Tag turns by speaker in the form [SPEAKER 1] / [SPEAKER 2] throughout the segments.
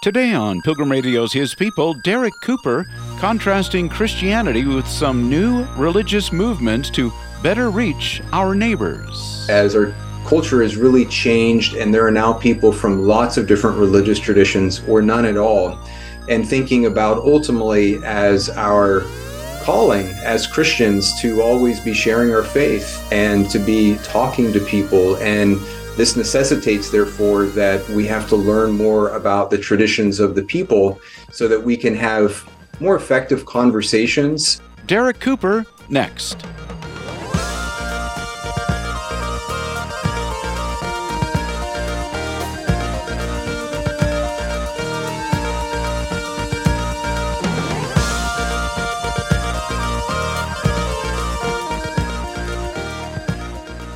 [SPEAKER 1] Today on Pilgrim Radio's His People, Derek Cooper contrasting Christianity with some new religious movements to better reach our neighbors.
[SPEAKER 2] As our culture has really changed, and there are now people from lots of different religious traditions or none at all, and thinking about ultimately as our calling as Christians to always be sharing our faith and to be talking to people and this necessitates, therefore, that we have to learn more about the traditions of the people so that we can have more effective conversations.
[SPEAKER 1] Derek Cooper, next.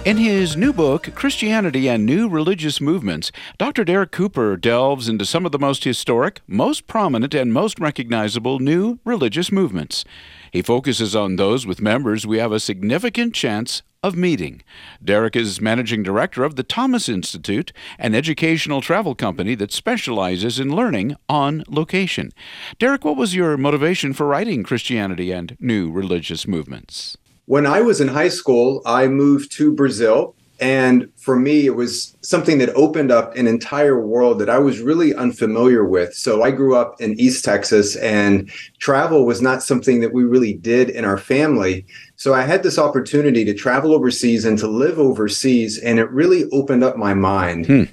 [SPEAKER 1] In his new book, Christianity and New Religious Movements, Dr. Derek Cooper delves into some of the most historic, most prominent, and most recognizable new religious movements. He focuses on those with members we have a significant chance of meeting. Derek is managing director of the Thomas Institute, an educational travel company that specializes in learning on location. Derek, what was your motivation for writing Christianity and New Religious Movements?
[SPEAKER 2] When I was in high school, I moved to Brazil. And for me, it was something that opened up an entire world that I was really unfamiliar with. So I grew up in East Texas, and travel was not something that we really did in our family. So I had this opportunity to travel overseas and to live overseas, and it really opened up my mind. Hmm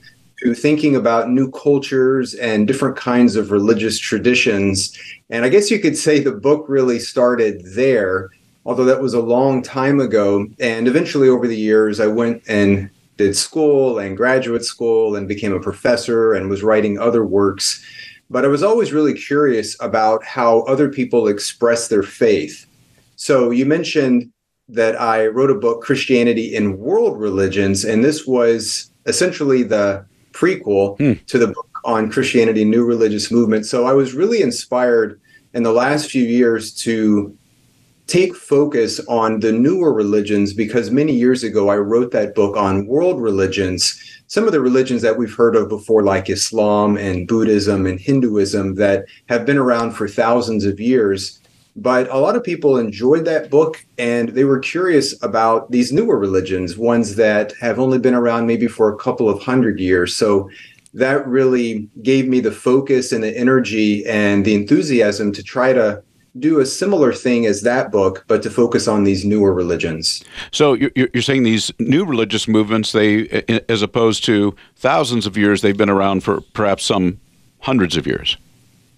[SPEAKER 2] to thinking about new cultures and different kinds of religious traditions. And I guess you could say the book really started there although that was a long time ago. And eventually, over the years, I went and did school and graduate school and became a professor and was writing other works. But I was always really curious about how other people express their faith. So you mentioned that I wrote a book, Christianity in World Religions, and this was essentially the prequel hmm. to the book on Christianity, New Religious Movement. So I was really inspired in the last few years to take focus on the newer religions because many years ago I wrote that book on world religions, some of the religions that we've heard of before, like Islam and Buddhism and Hinduism, that have been around for thousands of years. But a lot of people enjoyed that book and they were curious about these newer religions, ones that have only been around maybe for a couple of hundred years. So that really gave me the focus and the energy and the enthusiasm to try to do a similar thing as that book, but to focus on these newer religions.
[SPEAKER 1] So you're, you're saying these new religious movements, they, as opposed to thousands of years, they've been around for perhaps some hundreds of years.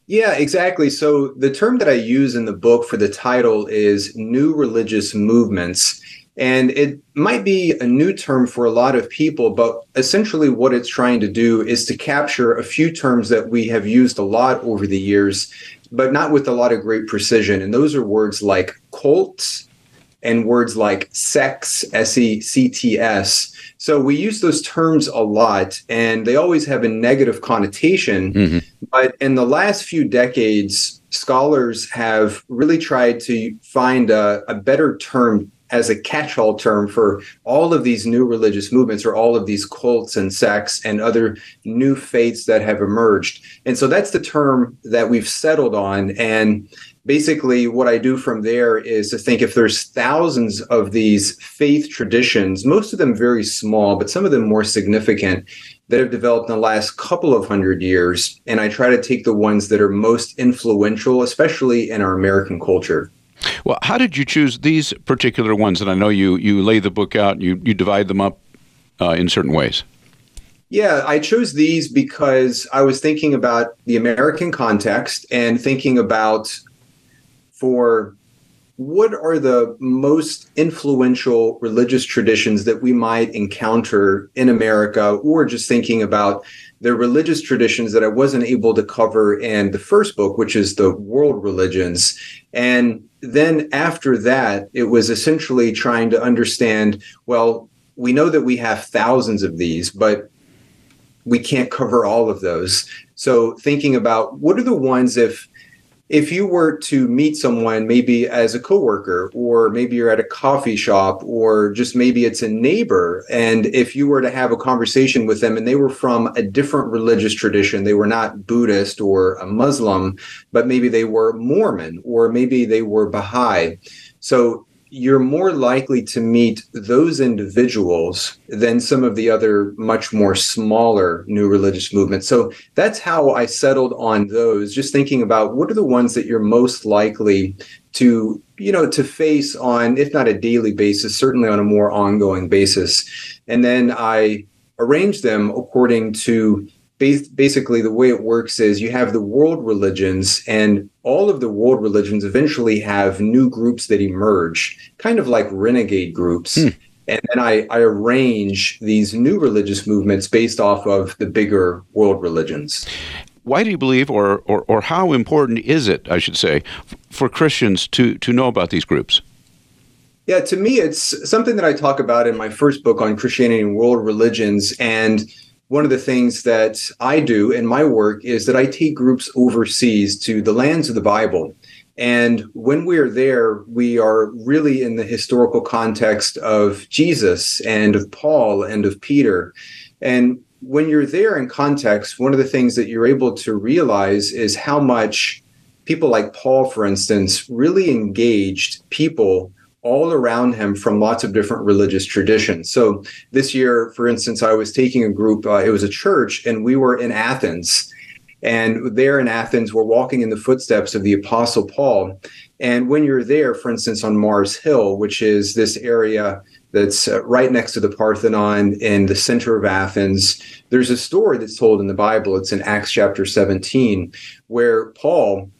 [SPEAKER 2] Yeah, exactly. So the term that I use in the book for the title is new religious movements. And it might be a new term for a lot of people, but essentially what it's trying to do is to capture a few terms that we have used a lot over the years but not with a lot of great precision. And those are words like cults and words like sects, S E C T S. So we use those terms a lot and they always have a negative connotation. Mm-hmm. But in the last few decades, scholars have really tried to find a, a better term as a catch-all term for all of these new religious movements or all of these cults and sects and other new faiths that have emerged. And so that's the term that we've settled on. And basically what I do from there is to think if there's thousands of these faith traditions, most of them very small, but some of them more significant, that have developed in the last couple of hundred years. And I try to take the ones that are most influential, especially in our American culture.
[SPEAKER 1] Well, how did you choose these particular ones? And I know you you lay the book out, you you divide them up uh, in certain ways.
[SPEAKER 2] Yeah, I chose these because I was thinking about the American context and thinking about for what are the most influential religious traditions that we might encounter in America, or just thinking about the religious traditions that I wasn't able to cover in the first book, which is the world religions. And then after that, it was essentially trying to understand well, we know that we have thousands of these, but we can't cover all of those. So thinking about what are the ones if if you were to meet someone maybe as a coworker or maybe you're at a coffee shop or just maybe it's a neighbor and if you were to have a conversation with them and they were from a different religious tradition they were not buddhist or a muslim but maybe they were mormon or maybe they were baha'i. So you're more likely to meet those individuals than some of the other much more smaller new religious movements. So that's how I settled on those, just thinking about what are the ones that you're most likely to, you know, to face on, if not a daily basis, certainly on a more ongoing basis. And then I arranged them according to basically the way it works is you have the world religions and all of the world religions eventually have new groups that emerge kind of like renegade groups hmm. and then I, I arrange these new religious movements based off of the bigger world religions
[SPEAKER 1] why do you believe or, or, or how important is it i should say for christians to, to know about these groups
[SPEAKER 2] yeah, to me, it's something that I talk about in my first book on Christianity and world religions. And one of the things that I do in my work is that I take groups overseas to the lands of the Bible. And when we're there, we are really in the historical context of Jesus and of Paul and of Peter. And when you're there in context, one of the things that you're able to realize is how much people like Paul, for instance, really engaged people all around him from lots of different religious traditions. So this year, for instance, I was taking a group, uh, it was a church, and we were in Athens. And there in Athens, we're walking in the footsteps of the Apostle Paul. And when you're there, for instance, on Mars Hill, which is this area that's uh, right next to the Parthenon in the center of Athens, there's a story that's told in the Bible. It's in Acts chapter 17, where Paul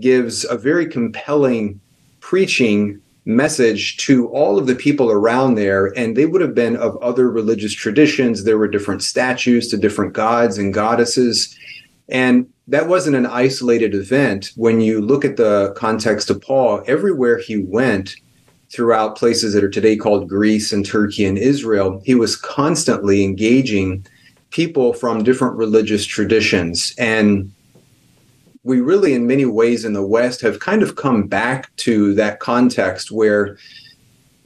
[SPEAKER 2] gives a very compelling preaching message to all of the people around there and they would have been of other religious traditions. There were different statues to different gods and goddesses. And that wasn't an isolated event. When you look at the context of paul everywhere he went throughout places that are today called greece and turkey and israel he was constantly engaging people from different religious traditions. And we really, in many ways in the West, have kind of come back to that context where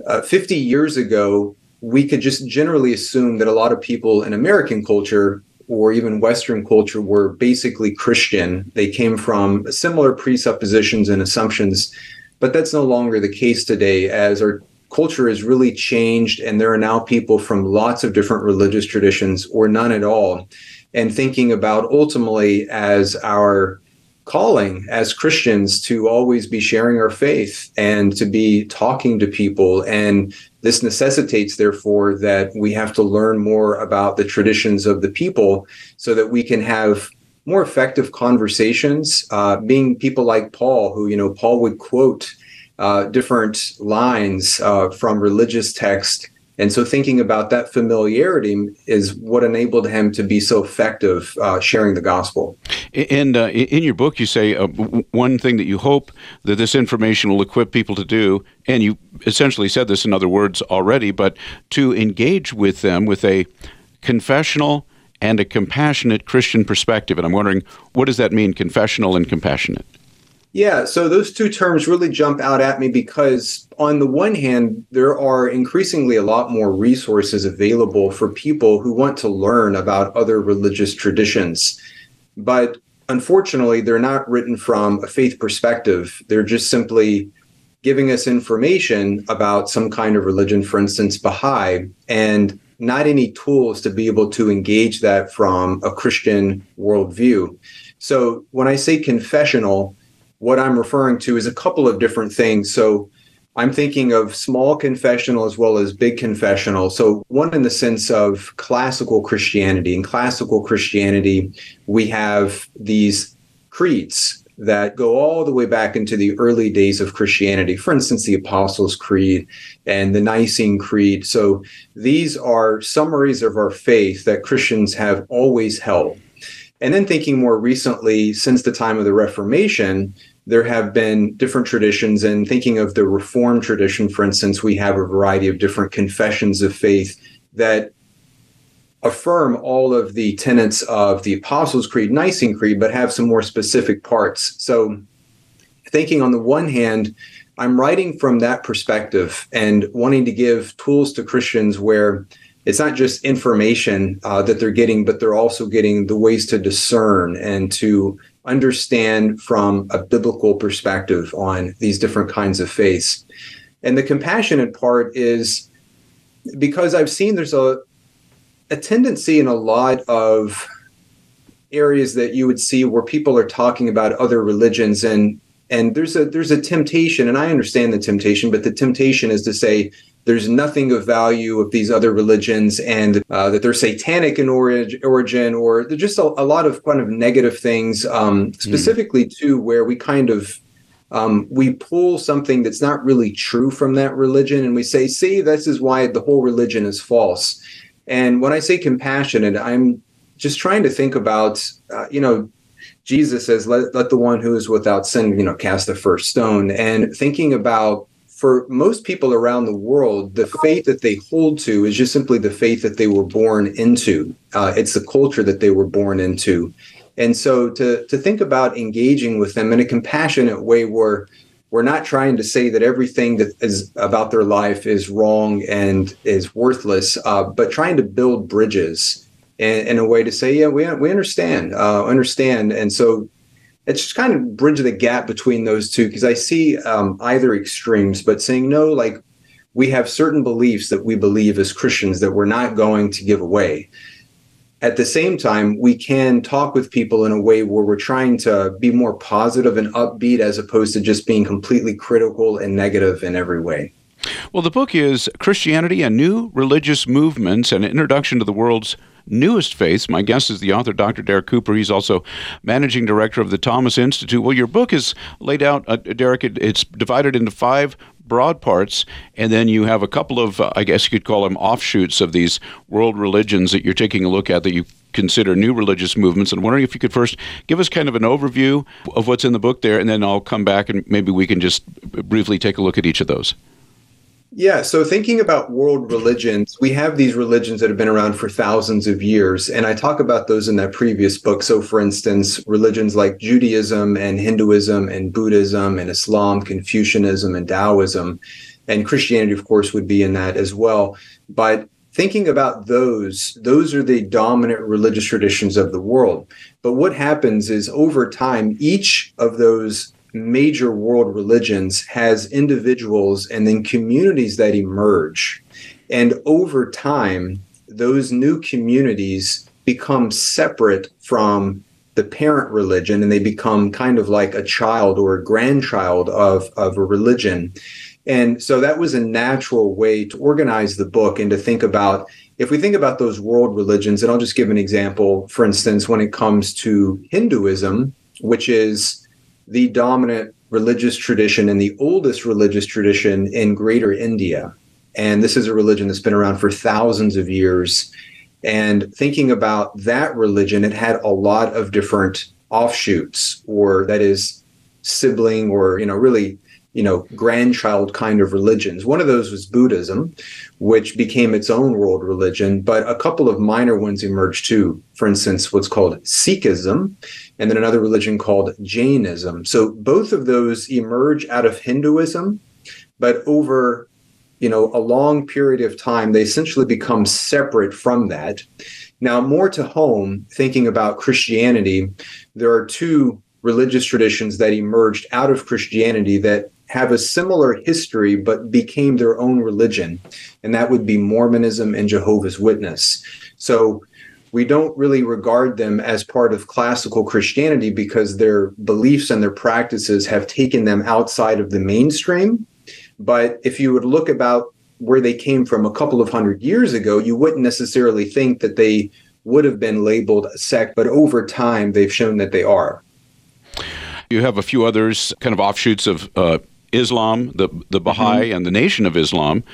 [SPEAKER 2] uh, 50 years ago, we could just generally assume that a lot of people in American culture or even Western culture were basically Christian. They came from similar presuppositions and assumptions, but that's no longer the case today as our culture has really changed and there are now people from lots of different religious traditions or none at all. And thinking about ultimately as our calling as Christians to always be sharing our faith and to be talking to people. And this necessitates, therefore, that we have to learn more about the traditions of the people so that we can have more effective conversations. Uh, being people like Paul, who, you know, Paul would quote uh, different lines uh, from religious text and so, thinking about that familiarity is what enabled him to be so effective uh, sharing the gospel.
[SPEAKER 1] And uh, in your book, you say uh, one thing that you hope that this information will equip people to do, and you essentially said this in other words already, but to engage with them with a confessional and a compassionate Christian perspective. And I'm wondering, what does that mean, confessional and compassionate?
[SPEAKER 2] Yeah, so those two terms really jump out at me because, on the one hand, there are increasingly a lot more resources available for people who want to learn about other religious traditions. But unfortunately, they're not written from a faith perspective. They're just simply giving us information about some kind of religion, for instance, Baha'i, and not any tools to be able to engage that from a Christian worldview. So when I say confessional, what I'm referring to is a couple of different things. So I'm thinking of small confessional as well as big confessional. So, one in the sense of classical Christianity. In classical Christianity, we have these creeds that go all the way back into the early days of Christianity. For instance, the Apostles' Creed and the Nicene Creed. So, these are summaries of our faith that Christians have always held. And then thinking more recently, since the time of the Reformation, there have been different traditions and thinking of the reformed tradition for instance we have a variety of different confessions of faith that affirm all of the tenets of the apostles creed nicene creed but have some more specific parts. So thinking on the one hand, I'm writing from that perspective and wanting to give tools to Christians where it's not just information uh, that they're getting, but they're also getting the ways to discern and to understand from a biblical perspective on these different kinds of faiths. And the compassionate part is because I've seen there's a a tendency in a lot of areas that you would see where people are talking about other religions and and there's a there's a temptation and i understand the temptation but the temptation is to say there's nothing of value of these other religions and uh, that they're satanic in origin, origin or just a, a, lot of kind of negative things um, hmm. specifically mm. too where we kind of um, we pull something that's not really true from that religion and we say see this is why the whole religion is false and when i say compassionate i'm just trying to think about uh, you know Jesus says, let, let the one who is without sin, you know, cast the first stone. And thinking about for most people around the world, the faith that they hold to is just simply the faith that they were born into. Uh, it's the culture that they were born into. And so to, to think about engaging with them in a compassionate way where we're not trying to say that everything that is about their life is wrong and is worthless, uh, but trying to build bridges in, in a way to say, yeah, we, we understand, uh, understand. And so it's just kind of bridge the gap between those two because I see um, either extremes, but saying no, like we have certain beliefs that we believe as Christians that we're not going to give away. At the same time, we can talk with people in a way where we're trying to be more positive and upbeat as opposed to just being completely critical and negative in every way.
[SPEAKER 1] Well, the book is Christianity and New Religious Movements An Introduction to the World's newest faiths. My guest is the author, Dr. Derek Cooper. He's also managing director of the Thomas Institute. Well, your book is laid out, uh, Derek, it, it's divided into five broad parts, and then you have a couple of, uh, I guess you could call them offshoots of these world religions that you're taking a look at that you consider new religious movements. And I'm wondering if you could first give us kind of an overview of what's in the book there, and then I'll come back and maybe we can just briefly take a look at each of those.
[SPEAKER 2] Yeah, so thinking about world religions, we have these religions that have been around for thousands of years. And I talk about those in that previous book. So, for instance, religions like Judaism and Hinduism and Buddhism and Islam, Confucianism and Taoism, and Christianity, of course, would be in that as well. But thinking about those, those are the dominant religious traditions of the world. But what happens is over time, each of those major world religions has individuals and then communities that emerge. And over time, those new communities become separate from the parent religion and they become kind of like a child or a grandchild of, of a religion. And so that was a natural way to organize the book and to think about if we think about those world religions, and I'll just give an example, for instance, when it comes to Hinduism, which is the dominant religious tradition and the oldest religious tradition in greater India. And this is a religion that's been around for thousands of years. And thinking about that religion, it had a lot of different offshoots, or that is, sibling, or, you know, really you know, grandchild kind of religions. One of those was Buddhism, which became its own world religion, but a couple of minor ones emerged too. For instance, what's called Sikhism, and then another religion called Jainism. So both of those emerge out of Hinduism, but over you know a long period of time they essentially become separate from that now more to home thinking about christianity there are two religious traditions that emerged out of christianity that have a similar history but became their own religion, and that would be Mormonism and Jehovah's Witness. So we don't really regard them as part of classical Christianity because their beliefs and their practices have taken them outside of the mainstream. But if you would look about where they came from a couple of hundred years ago, you wouldn't necessarily think that they would have been labeled a sect, but over time they've shown that they are.
[SPEAKER 1] You have a few others, kind of offshoots of uh, Islam, the the Baha'i, mm-hmm. and the Nation of Islam.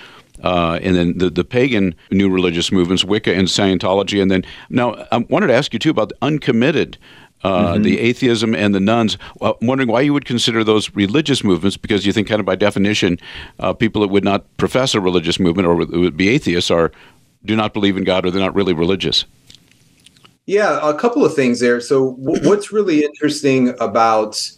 [SPEAKER 1] Uh, and then the, the pagan new religious movements, Wicca and Scientology. And then now I wanted to ask you too about the uncommitted, uh, mm-hmm. the atheism and the nones. Well, I'm wondering why you would consider those religious movements because you think, kind of by definition, uh, people that would not profess a religious movement or would be atheists are do not believe in God or they're not really religious.
[SPEAKER 2] Yeah, a couple of things there. So, w- what's really interesting about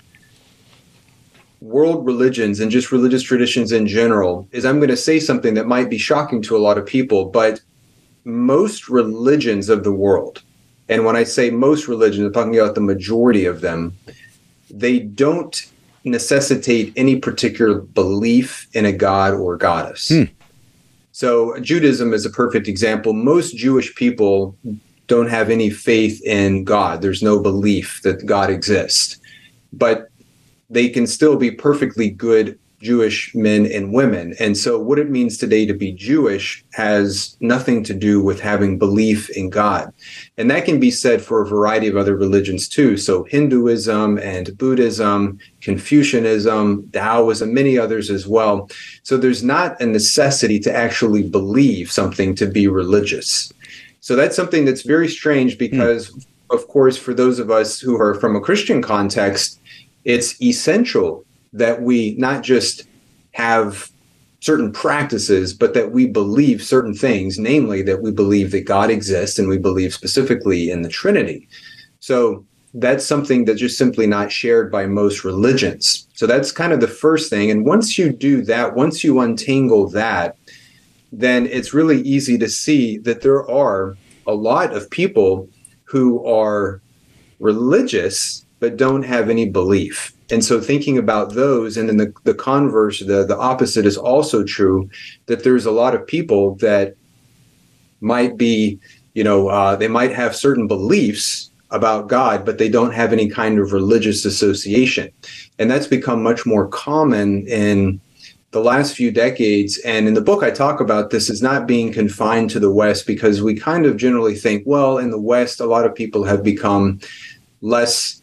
[SPEAKER 2] world religions and just religious traditions in general is I'm going to say something that might be shocking to a lot of people, but most religions of the world, and when I say most religions, I'm talking about the majority of them, they don't necessitate any particular belief in a god or goddess. Hmm. So, Judaism is a perfect example. Most Jewish people don't have any faith in God, there's no belief that God exists. But they can still be perfectly good Jewish men and women. And so, what it means today to be Jewish has nothing to do with having belief in God. And that can be said for a variety of other religions too. So, Hinduism and Buddhism, Confucianism, Taoism, many others as well. So, there's not a necessity to actually believe something to be religious. So, that's something that's very strange because, mm. of course, for those of us who are from a Christian context, it's essential that we not just have certain practices, but that we believe certain things, namely that we believe that God exists and we believe specifically in the Trinity. So that's something that's just simply not shared by most religions. So that's kind of the first thing. And once you do that, once you untangle that, then it's really easy to see that there are a lot of people who are religious but don't have any belief. And so thinking about those, and then the, the converse, the, the opposite is also true, that there's a lot of people that might be, you know, uh, they might have certain beliefs about God, but they don't have any kind of religious association. And that's become much more common in the last few decades. And in the book, I talk about this as not being confined to the West because we kind of generally think, well, in the West, a lot of people have become less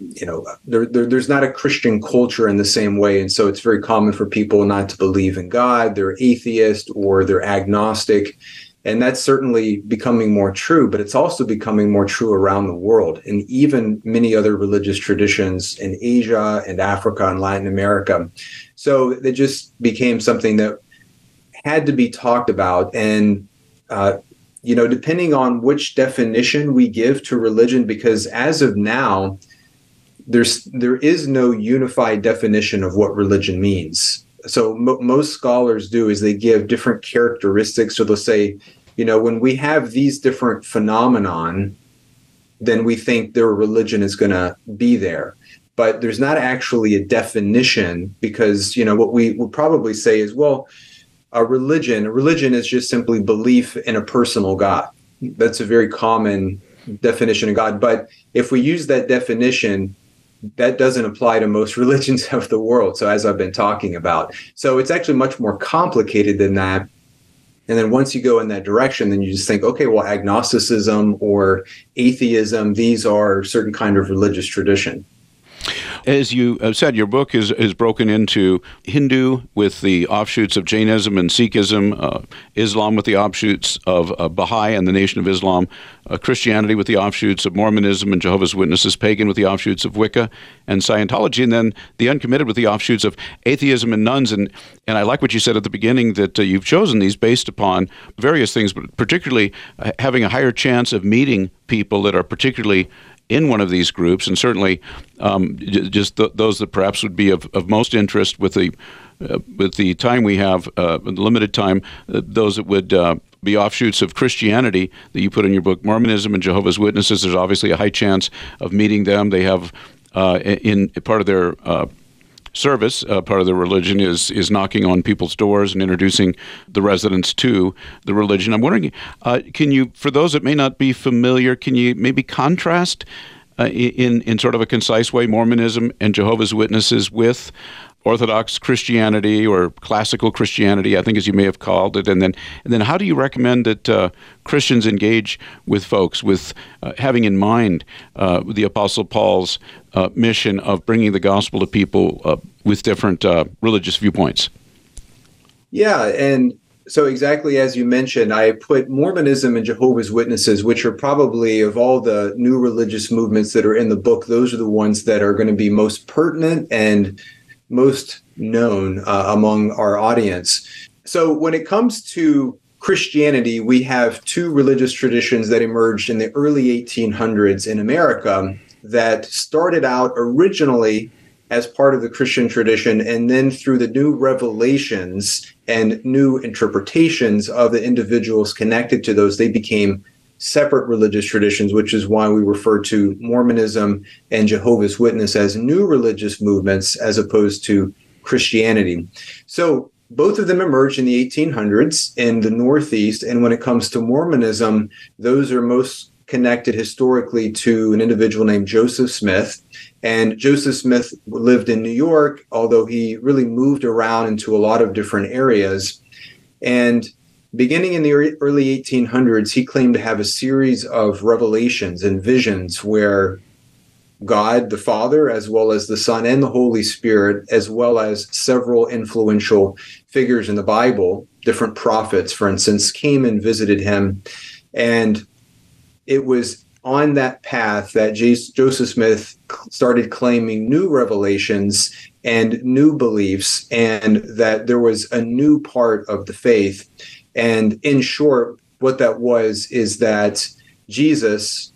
[SPEAKER 2] you know there, there, there's not a christian culture in the same way. And so it's very common for people not to believe in god. They're atheist or they're agnostic. And that's certainly becoming more true but it's also becoming more true around the world. And even many other religious traditions in asia and africa and latin america. So it just became something that had to be talked about. And uh, you know depending on which definition we give to religion because as of now there's there is no unified definition of what religion means. So most scholars do is they give different characteristics. So they'll say, you know, when we have these different phenomenon, then we think their religion is going to be there. But there's not actually a definition because you know what we would probably say is, well, a religion, a religion is just simply belief in a personal God. That's a very common definition of God. But if we use that definition, that doesn't apply to most religions of the world. So, as I've been talking about, so it's actually much more complicated than that. And then once you go in that direction, then you just think, okay, well, agnosticism or atheism, these are certain kind of religious tradition.
[SPEAKER 1] As you have said, your book is, is broken into Hindu with the offshoots of Jainism and Sikhism, uh, Islam with the offshoots of uh, Baha'i and the Nation of Islam, uh, Christianity with the offshoots of Mormonism and Jehovah's Witnesses, pagan with the offshoots of Wicca and Scientology, and then the uncommitted with the offshoots of atheism and nones. And, and I like what you said at the beginning that uh, you've chosen these based upon various things, but particularly uh, having a higher chance of meeting people that are particularly in one of these groups, and certainly um, just th- those that perhaps would be of, of most interest with the uh, with the time we have, uh, limited time, uh, those that would uh, be offshoots of Christianity that you put in your book, Mormonism and Jehovah's Witnesses. There's obviously a high chance of meeting them. They have uh, in part of their uh, service, uh, part of the religion is is knocking on people's doors and introducing the residents to the religion. I'm wondering, uh, can you, for those that may not be familiar, can you maybe contrast uh, in in sort of a concise way Mormonism and Jehovah's Witnesses with Orthodox Christianity or classical Christianity, I think as you may have called it, and then and then how do you recommend that uh, Christians engage with folks with uh, having in mind uh, the Apostle Paul's uh, mission of bringing the gospel to people uh, with different religious viewpoints?
[SPEAKER 2] Yeah, and so exactly as you mentioned, I put Mormonism and Jehovah's Witnesses, which are probably of all the new religious movements that are in the book, those are the ones that are going to be most pertinent and most known uh, among our audience. So when it comes to Christianity, we have two religious traditions that emerged in the early 1800s in America that started out originally as part of the Christian tradition, and then through the new revelations and new interpretations of the individuals connected to those, they became separate religious traditions, which is why we refer to Mormonism and Jehovah's Witness as new religious movements as opposed to Christianity. So both of them emerged in the 1800s in the Northeast. And when it comes to Mormonism, those are most connected historically to an individual named Joseph Smith. And Joseph Smith lived in New York, although he really moved around into a lot of different areas. And beginning in the early 1800s, he claimed to have a series of revelations and visions where God the Father, as well as the Son and the Holy Spirit, as well as several influential figures in the Bible, different prophets, for instance, came and visited him. And it was on that path that Joseph Smith started claiming new revelations and new beliefs, and that there was a new part of the faith. And in short, what that was is that Jesus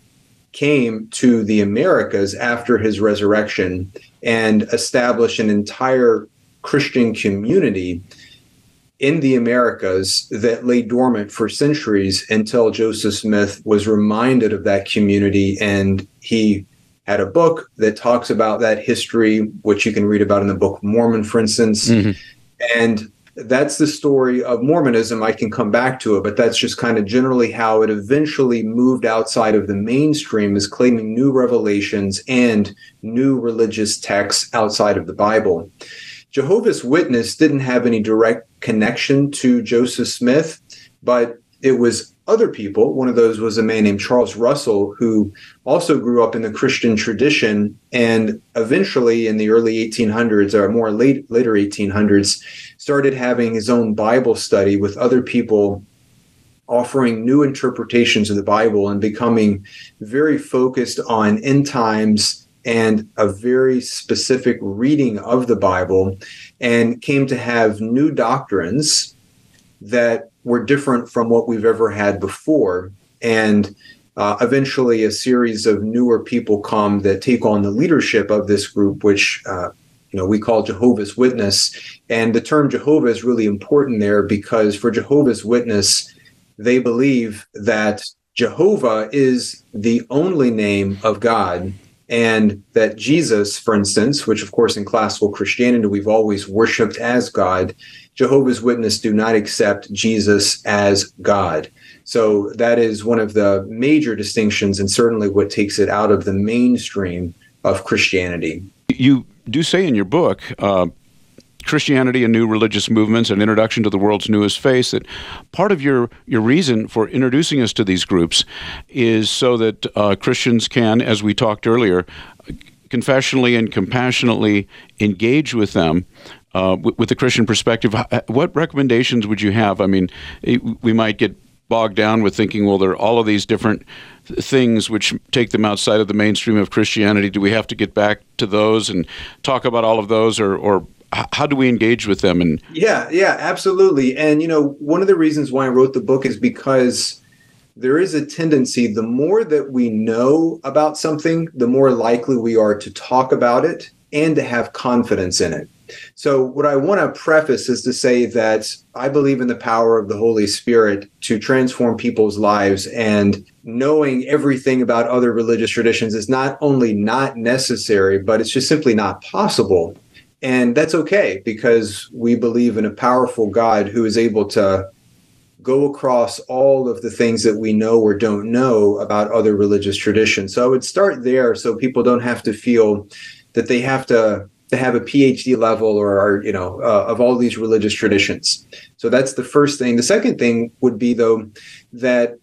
[SPEAKER 2] came to the Americas after his resurrection and established an entire Christian community in the Americas that lay dormant for centuries until Joseph Smith was reminded of that community. And he had a book that talks about that history, which you can read about in the Book of Mormon, for instance. Mm-hmm. And that's the story of Mormonism. I can come back to it, but that's just kind of generally how it eventually moved outside of the mainstream, is claiming new revelations and new religious texts outside of the Bible. Jehovah's Witness didn't have any direct connection to Joseph Smith, but it was other people. One of those was a man named Charles Russell, who also grew up in the Christian tradition and eventually in the early 1800s or more late, later 1800s started having his own Bible study with other people offering new interpretations of the Bible and becoming very focused on end times and a very specific reading of the Bible and came to have new doctrines that were different from what we've ever had before. And uh, eventually, a series of newer people come that take on the leadership of this group, which uh, you know we call Jehovah's Witness. And the term Jehovah is really important there because for Jehovah's Witness, they believe that Jehovah is the only name of God and that Jesus, for instance, which of course in classical Christianity we've always worshiped as God, Jehovah's Witness do not accept Jesus as God. So that is one of the major distinctions and certainly what takes it out of the mainstream of Christianity.
[SPEAKER 1] You do say in your book, uh, Christianity and New Religious Movements, an introduction to the world's newest faith, that part of your, your reason for introducing us to these groups is so that uh, Christians can, as we talked earlier, confessionally and compassionately engage with them uh, with, with, the Christian perspective. What recommendations would you have? I mean, we might get bogged down with thinking, well, there are all of these different things which take them outside of the mainstream of Christianity. Do we have to get back to those and talk about all of those, or, or how do we engage with them and
[SPEAKER 2] yeah yeah absolutely. And you know one of the reasons why i wrote the book is because there is a tendency the more that we know about something the more likely we are to talk about it and to have confidence in it. So what i want to preface is to say that i believe in the power of the holy spirit to transform people's lives and knowing everything about other religious traditions is not only not necessary but it's just simply not possible and that's okay because we believe in a powerful God who is able to go across all of the things that we know or don't know about other religious traditions. So I would start there so people don't have to feel that they have to to have a PhD level or, you know uh, of all these religious traditions. So that's the first thing. The second thing would be though that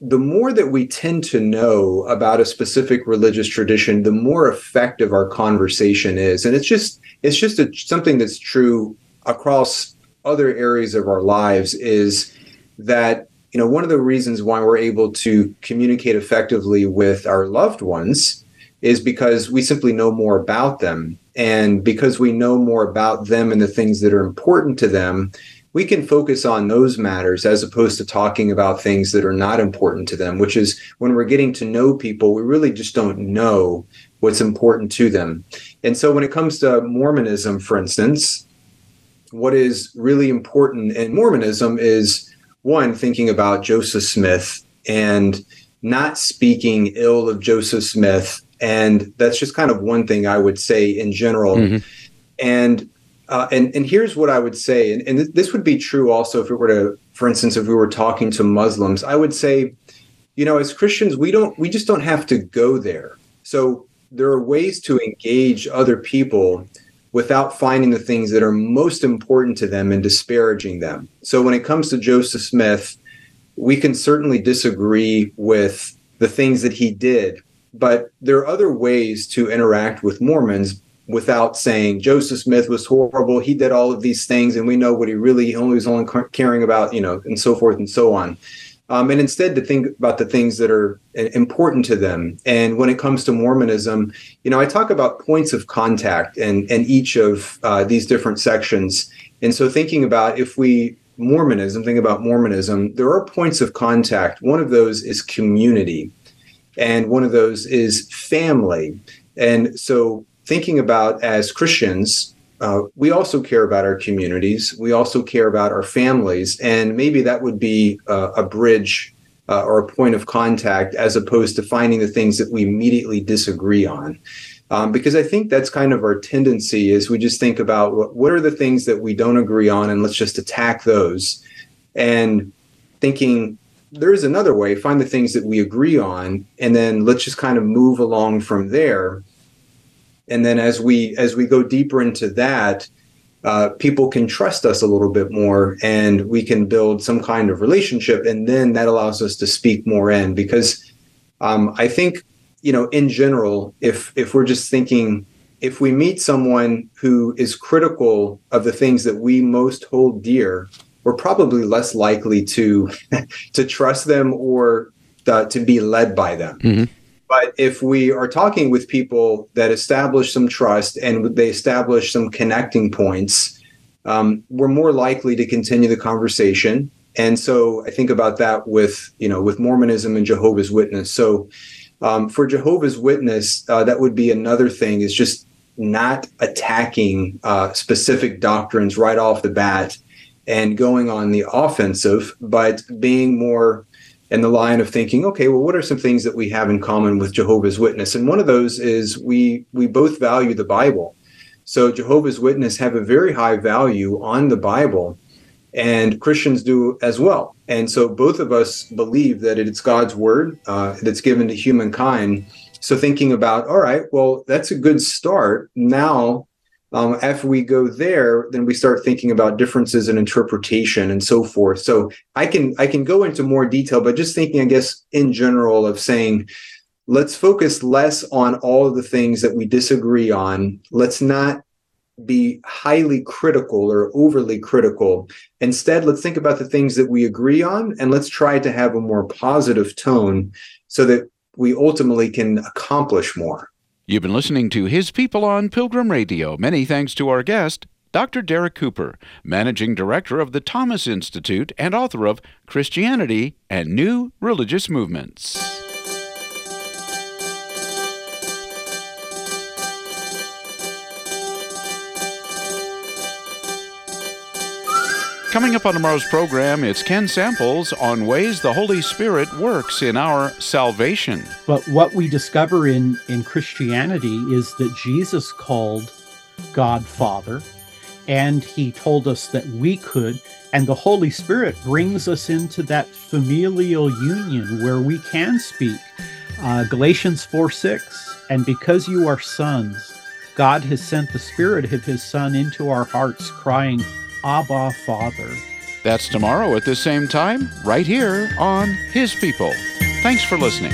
[SPEAKER 2] the more that we tend to know about a specific religious tradition, the more effective our conversation is. And it's just it's just a, something that's true across other areas of our lives is that you know one of the reasons why we're able to communicate effectively with our loved ones is because we simply know more about them. And because we know more about them and the things that are important to them we can focus on those matters as opposed to talking about things that are not important to them, which is when we're getting to know people, we really just don't know what's important to them. And so when it comes to Mormonism, for instance, what is really important in Mormonism is one, thinking about Joseph Smith and not speaking ill of Joseph Smith. And that's just kind of one thing I would say in general. Mm-hmm. And uh, and and here's what I would say, and, and this would be true also if it were to, for instance, if we were talking to Muslims, I would say, you know, as Christians, we don't we just don't have to go there. So there are ways to engage other people without finding the things that are most important to them and disparaging them. So when it comes to Joseph Smith, we can certainly disagree with the things that he did, but there are other ways to interact with Mormons without saying Joseph Smith was horrible. He did all of these things, and we know what he really only was only caring about, you know, and so forth and so on. Um, and instead to think about the things that are important to them. And when it comes to Mormonism, you know, I talk about points of contact and and each of uh, these different sections. And so thinking about if we Mormonism, think about Mormonism, there are points of contact. One of those is community, and one of those is family. And so thinking about as Christians, uh, we also care about our communities. We also care about our families, and maybe that would be uh, a bridge uh, or a point of contact as opposed to finding the things that we immediately disagree on. Um, because I think that's kind of our tendency is we just think about what, what are the things that we don't agree on, and let's just attack those. And thinking there is another way, find the things that we agree on, and then let's just kind of move along from there and then as we as we go deeper into that uh, people can trust us a little bit more and we can build some kind of relationship and then that allows us to speak more in because um, i think you know in general if if we're just thinking if we meet someone who is critical of the things that we most hold dear we're probably less likely to to trust them or to be led by them mm-hmm. But if we are talking with people that establish some trust and they establish some connecting points, um, we're more likely to continue the conversation. And so I think about that with you know with Mormonism and Jehovah's Witness. So um, for Jehovah's Witness, uh, that would be another thing is just not attacking uh, specific doctrines right off the bat and going on the offensive, but being more in the line of thinking, okay, well, what are some things that we have in common with Jehovah's Witness? And one of those is we we both value the Bible. So Jehovah's Witness have a very high value on the Bible, and Christians do as well. And so both of us believe that it's God's word uh, that's given to humankind. So thinking about, all right, well, that's a good start. Now um, after we go there, then we start thinking about differences in interpretation and so forth. So I can I can go into more detail, but just thinking, I guess, in general of saying, let's focus less on all of the things that we disagree on. Let's not be highly critical or overly critical. Instead, let's think about the things that we agree on and let's try to have a more positive tone so that we ultimately can accomplish more.
[SPEAKER 1] You've been listening to His People on Pilgrim Radio. Many thanks to our guest, Dr. Derek Cooper, Managing Director of the Thomas Institute and author of Christianity and New Religious Movements. Coming up on tomorrow's program, it's Ken Samples on ways the Holy Spirit works in our salvation.
[SPEAKER 3] But what we discover in, in Christianity is that Jesus called God Father, and he told us that we could, and the Holy Spirit brings us into that familial union where we can speak. Uh, Galatians 4 6, and because you are sons, God has sent the Spirit of His Son into our hearts, crying, Abba Father.
[SPEAKER 1] That's tomorrow at the same time, right here on His People. Thanks for listening.